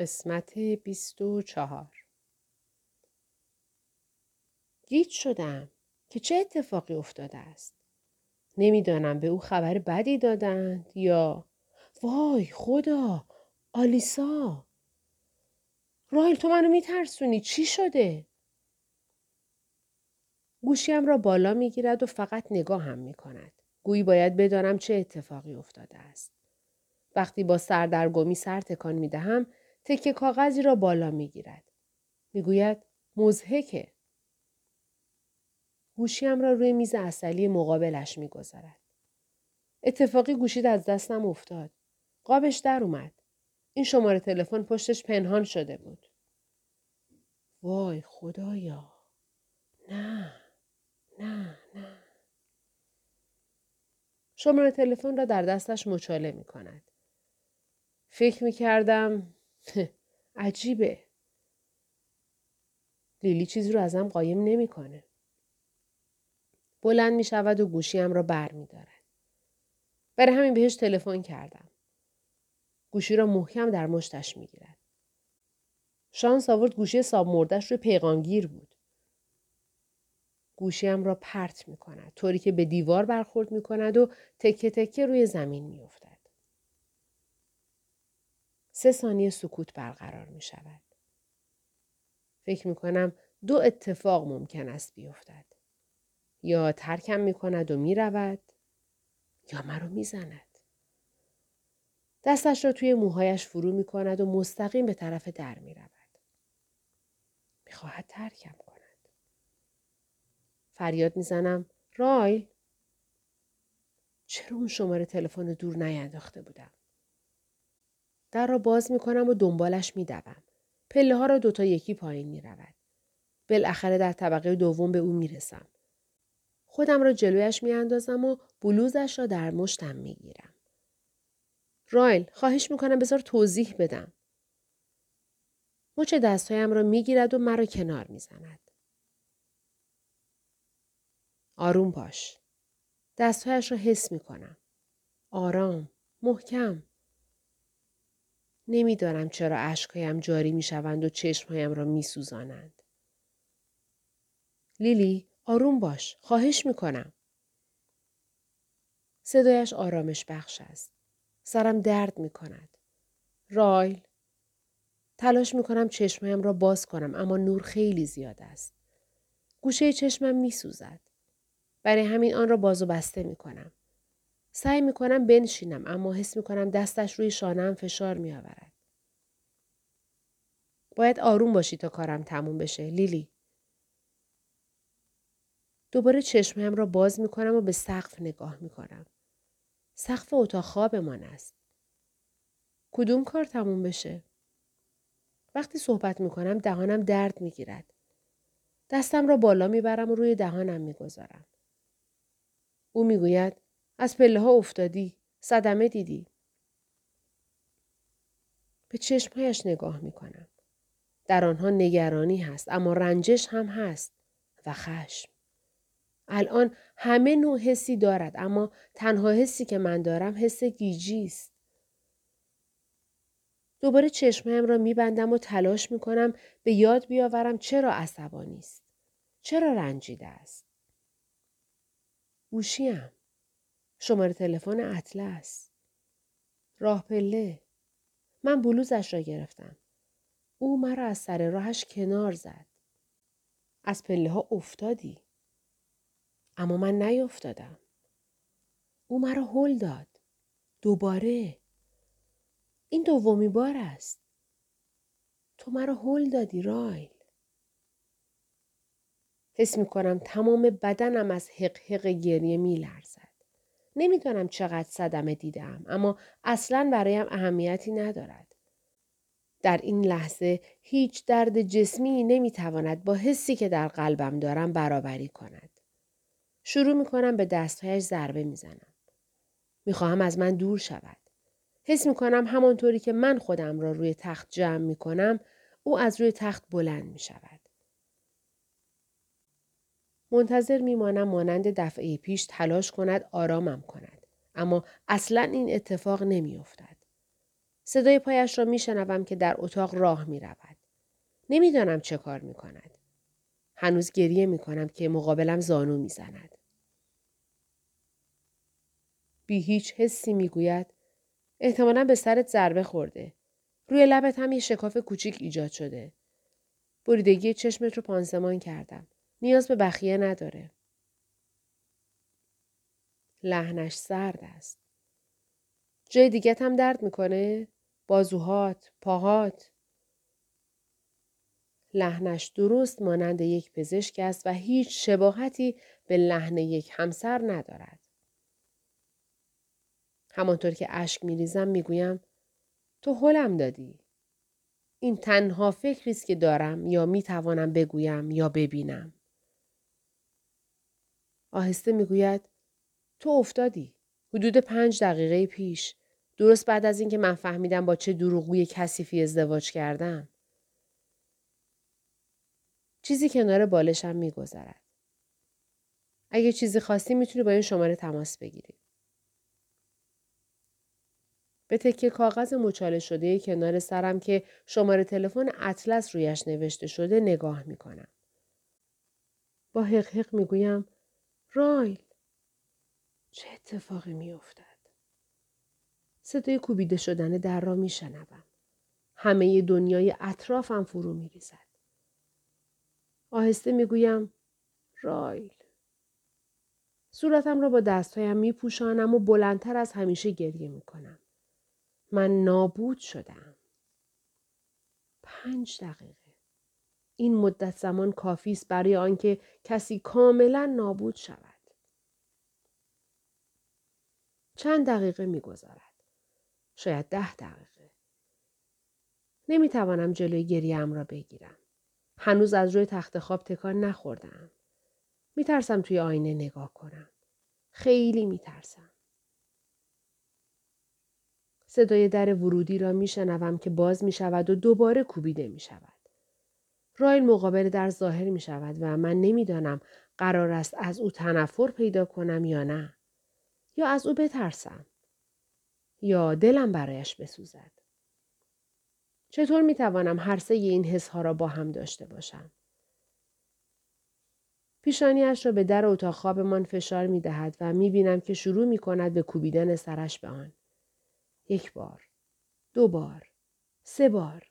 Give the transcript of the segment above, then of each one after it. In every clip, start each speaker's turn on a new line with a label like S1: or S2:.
S1: قسمت بیست و چهار گیج شدم که چه اتفاقی افتاده است. نمی‌دانم به او خبر بدی دادند یا وای خدا آلیسا رایل تو منو میترسونی چی شده؟ گوشیم را بالا می‌گیرد و فقط نگاه هم می کند. گویی باید بدانم چه اتفاقی افتاده است. وقتی با سردرگمی سر تکان می دهم تکه کاغذی را بالا می گیرد. می گوید مزهکه. گوشیم را روی میز اصلی مقابلش می گذارد. اتفاقی گوشید از دستم افتاد. قابش در اومد. این شماره تلفن پشتش پنهان شده بود. وای خدایا. نه. نه نه. شماره تلفن را در دستش مچاله می کند. فکر می کردم عجیبه. لیلی چیزی رو ازم قایم نمی‌کنه. بلند می شود و گوشیم را بر می دارد. برای همین بهش تلفن کردم. گوشی را محکم در مشتش می گیرد. شانس آورد گوشی ساب مردش روی پیغانگیر بود. گوشیم را پرت می کند. طوری که به دیوار برخورد می کند و تکه تکه روی زمین می افتد. سه ثانیه سکوت برقرار می شود. فکر می کنم دو اتفاق ممکن است بیفتد. یا ترکم می کند و می رود یا مرا می زند. دستش را توی موهایش فرو می کند و مستقیم به طرف در می رود. می خواهد ترکم کند. فریاد می‌زنم رایل چرا اون شماره تلفن دور نینداخته بودم در را باز می‌کنم و دنبالش میدوم پله ها را دوتا یکی پایین می‌رود بالاخره در طبقه دوم به او می‌رسم خودم را جلویش میاندازم و بلوزش را در مشتم می‌گیرم رایل خواهش می‌کنم بذار توضیح بدم مچ دستهایم را می‌گیرد و مرا کنار می‌زند آروم باش. دستهایش را حس می کنم. آرام. محکم. نمی‌دانم چرا اشکهایم جاری می شوند و چشمهایم را می سوزانند. لیلی آروم باش. خواهش می کنم. صدایش آرامش بخش است. سرم درد می کند. رایل. تلاش می کنم چشمهایم را باز کنم اما نور خیلی زیاد است. گوشه چشمم می سوزد. برای همین آن را باز و بسته می کنم. سعی می کنم بنشینم اما حس می کنم دستش روی شانم فشار می آورد. باید آروم باشی تا کارم تموم بشه لیلی. دوباره چشمم را باز می کنم و به سقف نگاه می کنم. سقف اتاق خوابمان است. کدوم کار تموم بشه؟ وقتی صحبت می کنم دهانم درد می گیرد. دستم را بالا می برم و روی دهانم می گذارم. او می‌گوید از پله ها افتادی صدمه دیدی به چشمهایش نگاه می کنم. در آنها نگرانی هست اما رنجش هم هست و خشم. الان همه نوع حسی دارد اما تنها حسی که من دارم حس گیجی است. دوباره چشمهایم را میبندم و تلاش می‌کنم به یاد بیاورم چرا عصبانی است. چرا رنجیده است. گوشیم. شماره تلفن اطلس. راه پله. من بلوزش را گرفتم. او مرا از سر راهش کنار زد. از پله ها افتادی. اما من نیفتادم. او مرا هل داد. دوباره. این دومی بار است. تو مرا هل دادی رایل. حس می کنم تمام بدنم از حق حق گریه می لرزد. نمی‌دانم چقدر صدمه دیدم اما اصلا برایم اهمیتی ندارد. در این لحظه هیچ درد جسمی نمی‌تواند با حسی که در قلبم دارم برابری کند. شروع می کنم به دستهایش ضربه می‌زنم. می‌خواهم از من دور شود. حس می کنم همانطوری که من خودم را روی تخت جمع می کنم او از روی تخت بلند می شود. منتظر میمانم مانند دفعه پیش تلاش کند آرامم کند. اما اصلا این اتفاق نمیافتد. صدای پایش را میشنوم که در اتاق راه می رود. نمی‌دانم چه کار می کند. هنوز گریه می کنم که مقابلم زانو می زند. بی هیچ حسی می گوید احتمالا به سرت ضربه خورده. روی لبت هم یه شکاف کوچیک ایجاد شده. بریدگی چشمت رو پانسمان کردم. نیاز به بخیه نداره. لحنش سرد است. جای دیگه هم درد می‌کنه؟ بازوهات، پاهات. لحنش درست مانند یک پزشک است و هیچ شباهتی به لحن یک همسر ندارد. همانطور که اشک میریزم می‌گویم تو حلم دادی. این تنها فکری است که دارم یا می‌توانم بگویم یا ببینم. آهسته می‌گوید تو افتادی. حدود پنج دقیقه پیش. درست بعد از اینکه من فهمیدم با چه دروغگوی کثیفی ازدواج کردم. چیزی کنار بالشم میگذرد. اگه چیزی خواستی می‌تونی با این شماره تماس بگیری. به تکه کاغذ مچاله شده کنار سرم که شماره تلفن اطلس رویش نوشته شده نگاه می‌کنم. با حق حق می‌گویم رایل. چه اتفاقی میافتد؟ صدای کوبیده شدن در را میشنوم. همه دنیای اطرافم فرو میریزد. آهسته می‌گویم رایل. صورتم را با دستهایم میپوشانم و بلندتر از همیشه گریه می‌کنم. من نابود شدم پنج دقیقه. این مدت زمان کافی است برای آنکه کسی کاملا نابود شود. چند دقیقه میگذرد؟ شاید ده دقیقه. نمی‌توانم جلوی گریم را بگیرم. هنوز از روی تخت خواب تکان نخوردم میترسم توی آینه نگاه کنم. خیلی میترسم. صدای در ورودی را میشنوم که باز می شود و دوباره کوبیده می شود. رایل مقابل در ظاهر می شود و من نمی‌دانم قرار است از او تنفر پیدا کنم یا نه. یا از او بترسم. یا دلم برایش بسوزد. چطور می توانم هر سه این حس ها را با هم داشته باشم؟ پیشانیش را به در اتاق خوابمان فشار می دهد و می بینم که شروع می کند به کوبیدن سرش به آن. یک بار. دو بار. سه بار.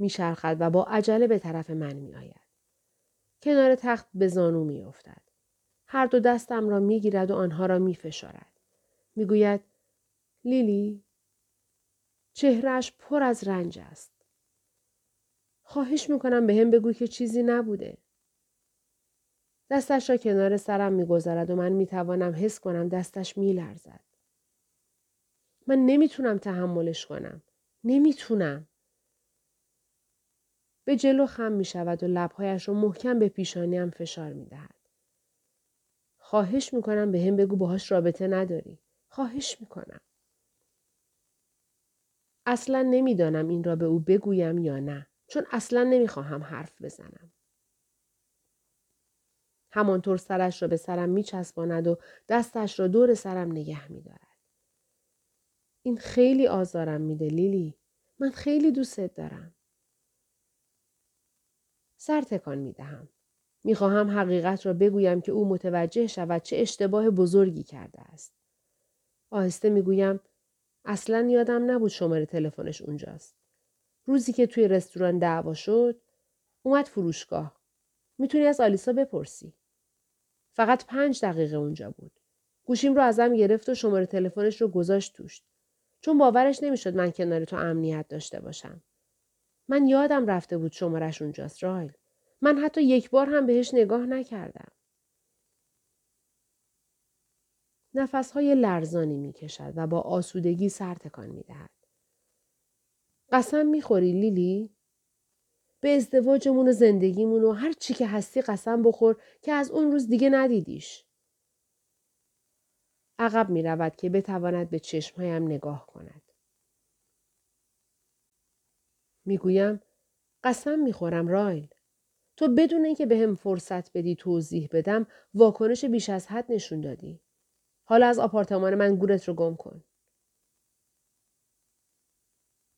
S1: میچرخد و با عجله به طرف من میآید. کنار تخت به زانو میافتد. هر دو دستم را می‌گیرد و آنها را میفشارد. می‌گوید لیلی چهرش پر از رنج است. خواهش می‌کنم به هم بگو که چیزی نبوده. دستش را کنار سرم می‌گذارد و من می‌توانم حس کنم دستش میلرزد. من نمی‌تونم تحملش کنم. نمی‌تونم. به جلو خم می شود و لبهایش رو محکم به پیشانیم فشار می دهد. خواهش می کنم به هم بگو باهاش رابطه نداری. خواهش می کنم. اصلا نمی‌دانم این را به او بگویم یا نه. چون اصلا نمی‌خواهم حرف بزنم. همانطور سرش را به سرم میچسباند و دستش را دور سرم نگه میدارد. این خیلی آزارم میده لیلی. من خیلی دوستت دارم. سر تکان می دهم. می خواهم حقیقت را بگویم که او متوجه شود چه اشتباه بزرگی کرده است. آهسته می گویم اصلا یادم نبود شماره تلفنش اونجاست. روزی که توی رستوران دعوا شد اومد فروشگاه. می‌تونی از آلیسا بپرسی. فقط پنج دقیقه اونجا بود. گوشیم رو ازم گرفت و شماره تلفنش رو گذاشت توش. چون باورش نمی‌شد من کنار تو امنیت داشته باشم. من یادم رفته بود شمارش اونجاست رایل. من حتی یک بار هم بهش نگاه نکردم. نفسهای لرزانی می کشد و با آسودگی سر تکان می دهد. قسم می خوری لیلی؟ به ازدواجمون و زندگیمون و هر چی که هستی قسم بخور که از اون روز دیگه ندیدیش. عقب می رود که بتواند به چشمهایم نگاه کند. می‌گویم قسم می‌خورم رایل. تو بدون اینکه به هم فرصت بدی توضیح بدم واکنش بیش از حد نشون دادی. حالا از آپارتمان من گورت رو گم کن.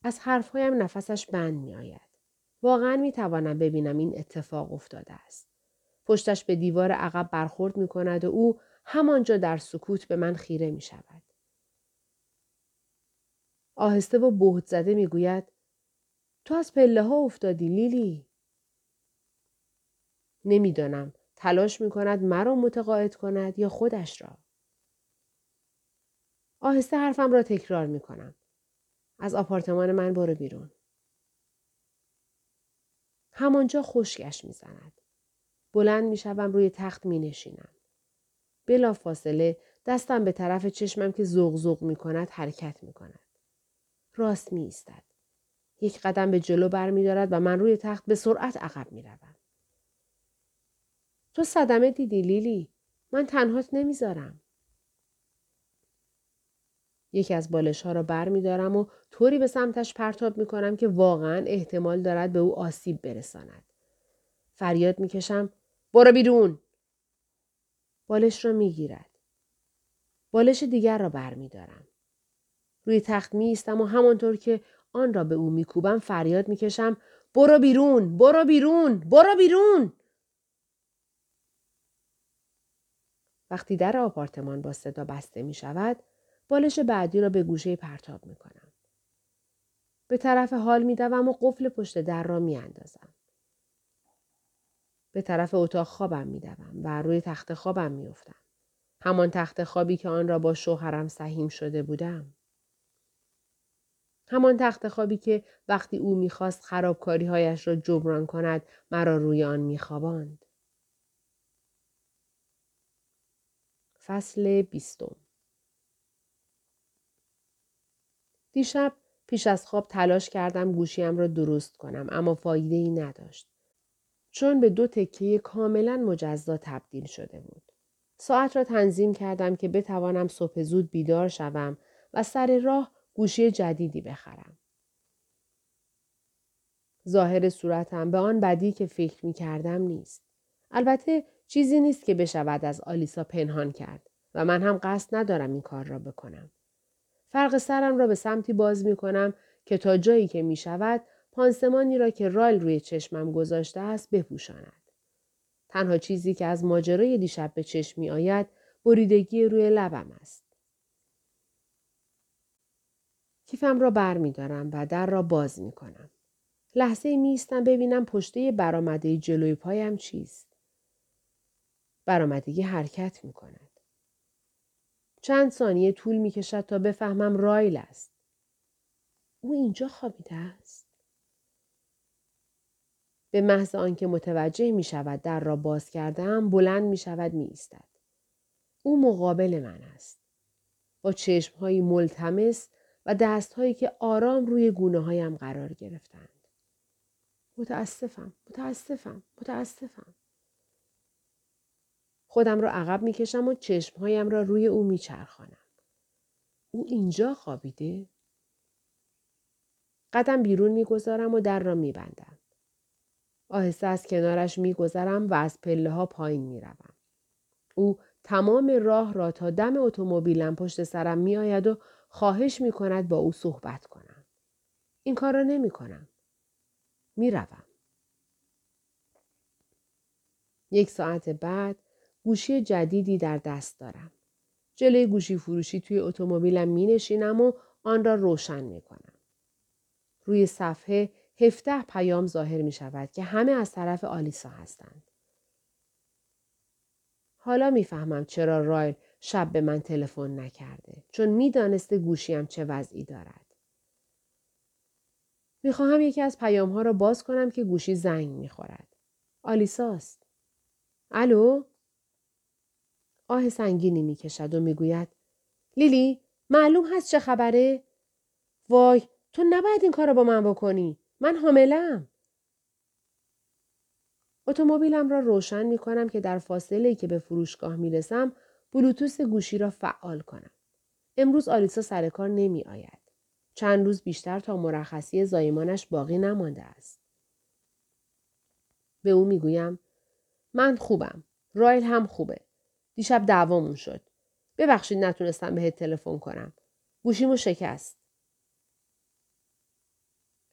S1: از حرفهایم نفسش بند می آید. واقعا می توانم ببینم این اتفاق افتاده است. پشتش به دیوار عقب برخورد می کند و او همانجا در سکوت به من خیره می شود. آهسته و بهت زده می گوید تو از پله ها افتادی لیلی. نمی‌دانم تلاش می کند مرا متقاعد کند یا خودش را. آهسته حرفم را تکرار می کنم. از آپارتمان من برو بیرون. همانجا خشکش می زند. بلند می شوم روی تخت می نشینم. بلا فاصله دستم به طرف چشمم که زوغ می کند حرکت می کند. راست می ایستد. یک قدم به جلو بر می دارد و من روی تخت به سرعت عقب می روم. تو صدمه دیدی لیلی. من تنهات نمی‌ذارم. یکی از بالش ها را بر می دارم و طوری به سمتش پرتاب می کنم که واقعا احتمال دارد به او آسیب برساند. فریاد می کشم برو بیرون. بالش را می گیرد. بالش دیگر را بر می دارم. روی تخت می ایستم و همانطور که آن را به او می کوبم فریاد می کشم برو بیرون برو بیرون برو بیرون وقتی در آپارتمان با صدا بسته می شود بالش بعدی را به گوشه پرتاب می کنم. به طرف حال می و قفل پشت در را می اندازم. به طرف اتاق خوابم می دوم و روی تخت خوابم می افتم. همان تخت خوابی که آن را با شوهرم سهیم شده بودم. همان تخت خوابی که وقتی او می‌خواست خرابکاری هایش را جبران کند مرا روی آن میخواباند. فصل بیستم دیشب پیش از خواب تلاش کردم گوشیم را درست کنم اما فایده ای نداشت. چون به دو تکه کاملا مجزا تبدیل شده بود. ساعت را تنظیم کردم که بتوانم صبح زود بیدار شوم و سر راه گوشی جدیدی بخرم. ظاهر صورتم به آن بدی که فکر می کردم نیست. البته چیزی نیست که بشود از آلیسا پنهان کرد و من هم قصد ندارم این کار را بکنم. فرق سرم را به سمتی باز می کنم که تا جایی که می شود پانسمانی را که رایل روی چشمم گذاشته است بپوشاند. تنها چیزی که از ماجرای دیشب به چشم می آید بریدگی روی لبم است. کیفم را بر می دارم و در را باز می کنم. لحظه می ببینم پشته برآمده جلوی پایم چیست. برآمدگی حرکت می کند. چند ثانیه طول می کشد تا بفهمم رایل است. او اینجا خوابیده است. به محض آنکه متوجه می شود در را باز کردم بلند می شود می ایستد. او مقابل من است. با چشمهایی ملتمس و دستهایی که آرام روی گونه هایم قرار گرفتند. متاسفم، متاسفم، متاسفم. خودم را عقب می‌کشم و چشمهایم را روی او میچرخانم. او اینجا خوابیده؟ قدم بیرون می‌گذارم و در را میبندم. آهسته از کنارش میگذرم و از پله ها پایین می‌روم. او تمام راه را تا دم اتومبیلم پشت سرم میآید و خواهش می کند با او صحبت کنم. این کار را نمی کنم. می روم. یک ساعت بعد گوشی جدیدی در دست دارم. جلوی گوشی فروشی توی اتومبیلم می نشینم و آن را روشن می کنم. روی صفحه هفته پیام ظاهر می شود که همه از طرف آلیسا هستند. حالا می‌فهمم چرا رایل شب به من تلفن نکرده چون می‌دانسته گوشیم چه وضعی دارد. می‌خواهم یکی از پیام ها را باز کنم که گوشی زنگ می‌خورد. آلیساست. الو؟ آه سنگینی می‌کشد و می‌گوید لیلی معلوم هست چه خبره؟ وای تو نباید این کار را با من بکنی. من حاملم. اتومبیلم را روشن می کنم که در فاصله که به فروشگاه می رسم بلوتوس گوشی را فعال کنم. امروز آلیسا سر کار نمی آید. چند روز بیشتر تا مرخصی زایمانش باقی نمانده است. به او می‌گویم من خوبم. رایل هم خوبه. دیشب دعوامون شد. ببخشید نتونستم بهت تلفن کنم. گوشیمو شکست.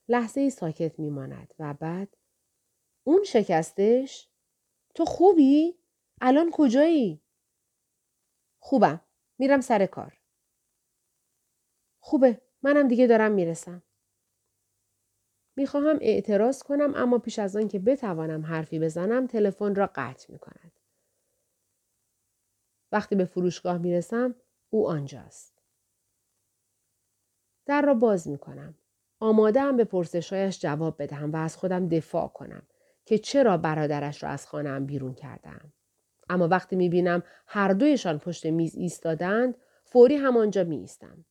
S1: لحظه ای ساکت میماند و بعد اون شکستش؟ تو خوبی؟ الان کجایی؟ خوبم. میرم سر کار. خوبه. منم دیگه دارم می‌رسم. می‌خواهم اعتراض کنم اما پیش از آن که بتوانم حرفی بزنم تلفن را قطع می کند. وقتی به فروشگاه می‌رسم او آنجاست. در را باز می کنم. آماده هم به پرسشایش جواب بدهم و از خودم دفاع کنم که چرا برادرش را از خانهام بیرون کردم. اما وقتی می بینم هر دویشان پشت میز ایستادند فوری همانجا می ایستم.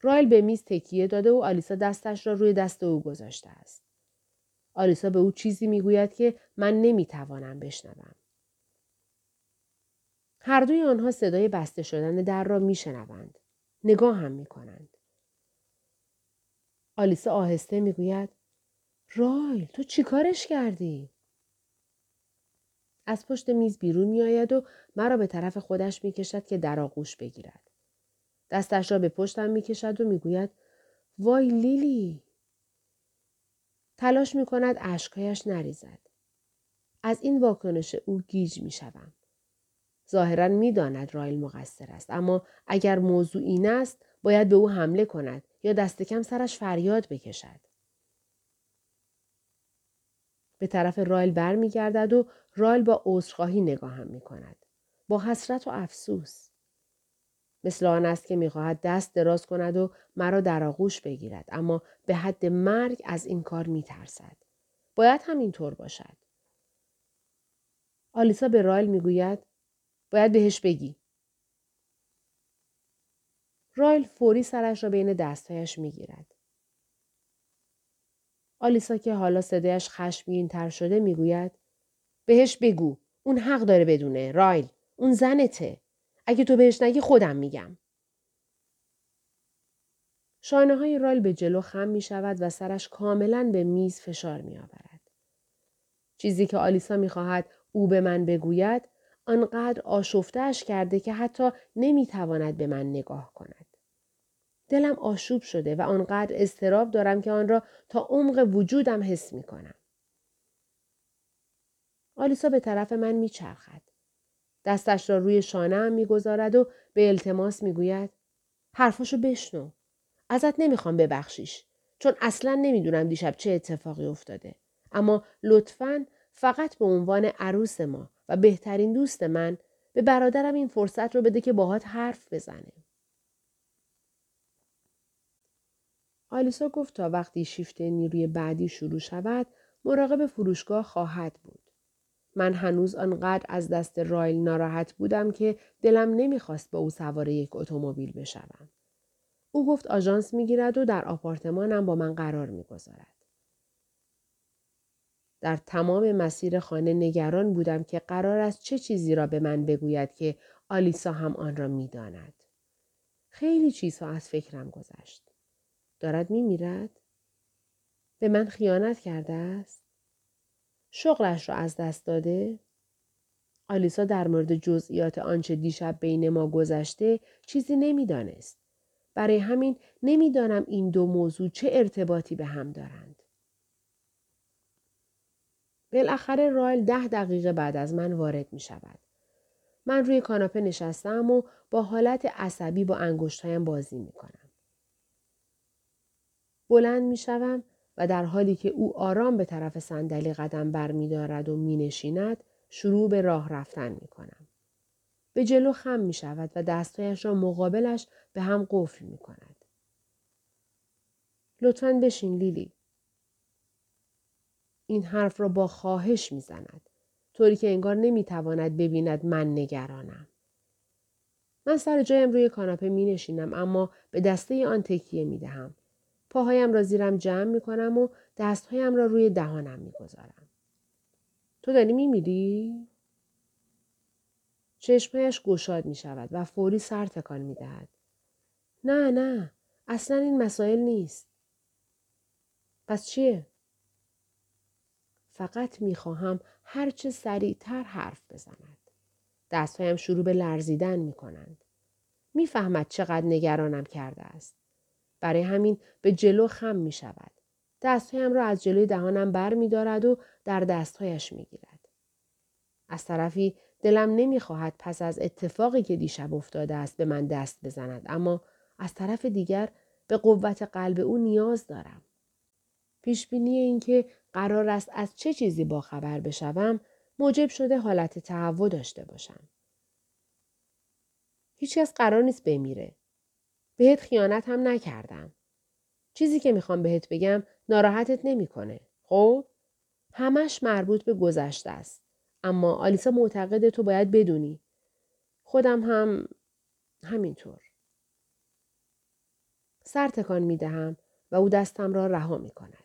S1: رایل به میز تکیه داده و آلیسا دستش را روی دست او گذاشته است. آلیسا به او چیزی می‌گوید که من نمی‌توانم بشنوم. هر دوی آنها صدای بسته شدن در را میشنوند. نگاه هم می کنند. آلیسا آهسته می‌گوید رایل تو چیکارش کردی؟ از پشت میز بیرون میآید و مرا به طرف خودش می‌کشد که در آغوش بگیرد. دستش را به پشتم می‌کشد و می‌گوید وای لیلی تلاش می کند اشکهایش نریزد. از این واکنش او گیج می شوم. ظاهرا می داند رایل مقصر است اما اگر موضوع این است باید به او حمله کند یا دست کم سرش فریاد بکشد. به طرف رایل برمیگردد و رایل با عذرخواهی نگاهم می کند. با حسرت و افسوس. مثل آن است که می‌خواهد دست دراز کند و مرا در آغوش بگیرد اما به حد مرگ از این کار میترسد باید همینطور باشد آلیسا به رایل می‌گوید باید بهش بگی رایل فوری سرش را بین دستهایش می‌گیرد آلیسا که حالا صدایش خشمگین تر شده می‌گوید بهش بگو اون حق داره بدونه رایل اون زنته اگه تو بهش نگی خودم میگم. شانه های رال به جلو خم می شود و سرش کاملا به میز فشار می آورد. چیزی که آلیسا می خواهد او به من بگوید آنقدر آشفتهش کرده که حتی نمی تواند به من نگاه کند. دلم آشوب شده و آنقدر استراب دارم که آن را تا عمق وجودم حس می کنم. آلیسا به طرف من می چرخد. دستش را روی شانه هم می‌گذارد و به التماس می‌گوید حرفاشو بشنو ازت نمی‌خوام ببخشیش چون اصلا نمی‌دونم دیشب چه اتفاقی افتاده اما لطفا فقط به عنوان عروس ما و بهترین دوست من به برادرم این فرصت رو بده که باهات حرف بزنه آلیسا گفت تا وقتی شیفت نیروی بعدی شروع شود مراقب فروشگاه خواهد بود من هنوز آنقدر از دست رایل ناراحت بودم که دلم نمی‌خواست با او سوار یک اتومبیل بشوم. او گفت آژانس می‌گیرد و در آپارتمانم با من قرار می‌گذارد. در تمام مسیر خانه نگران بودم که قرار است چه چیزی را به من بگوید که آلیسا هم آن را می‌داند. خیلی چیزها از فکرم گذشت. دارد میمیرد؟ به من خیانت کرده است؟ شغلش را از دست داده؟ آلیسا در مورد جزئیات آنچه دیشب بین ما گذشته چیزی نمی‌دانست. برای همین نمی‌دانم این دو موضوع چه ارتباطی به هم دارند. بالاخره رایل ده دقیقه بعد از من وارد می شود. من روی کاناپه نشستم و با حالت عصبی با انگشتهایم بازی می کنم. بلند می شوم و در حالی که او آرام به طرف صندلی قدم برمیدارد و می نشیند شروع به راه رفتن می کنم. به جلو خم می شود و دستایش را مقابلش به هم قفل می کند. لطفا بشین لیلی. این حرف را با خواهش می زند. طوری که انگار نمی تواند ببیند من نگرانم. من سر جایم روی کاناپه می نشینم اما به دسته آن تکیه می دهم پاهایم را زیرم جمع می کنم و دستهایم را روی دهانم می گذارم. تو داری می میری؟ چشمهایش گشاد می شود و فوری سر تکان می دهد. نه نه اصلا این مسائل نیست. پس چیه؟ فقط می خواهم هرچه سریعتر حرف بزند. دستهایم شروع به لرزیدن می کنند. می‌فهمد چقدر نگرانم کرده است. برای همین به جلو خم می شود. دستهایم را از جلوی دهانم بر می دارد و در دستهایش می گیرد. از طرفی دلم نمی‌خواهد پس از اتفاقی که دیشب افتاده است به من دست بزند اما از طرف دیگر به قوت قلب او نیاز دارم. پیش بینی اینکه قرار است از چه چیزی با خبر بشوم موجب شده حالت تهوع داشته باشم. هیچکس قرار نیست بمیره. بهت خیانت هم نکردم. چیزی که می‌خوام بهت بگم ناراحتت نمی‌کنه. خب؟ همش مربوط به گذشته است. اما آلیسا معتقد تو باید بدونی. خودم هم همینطور. سر تکان می دهم و او دستم را رها می کند.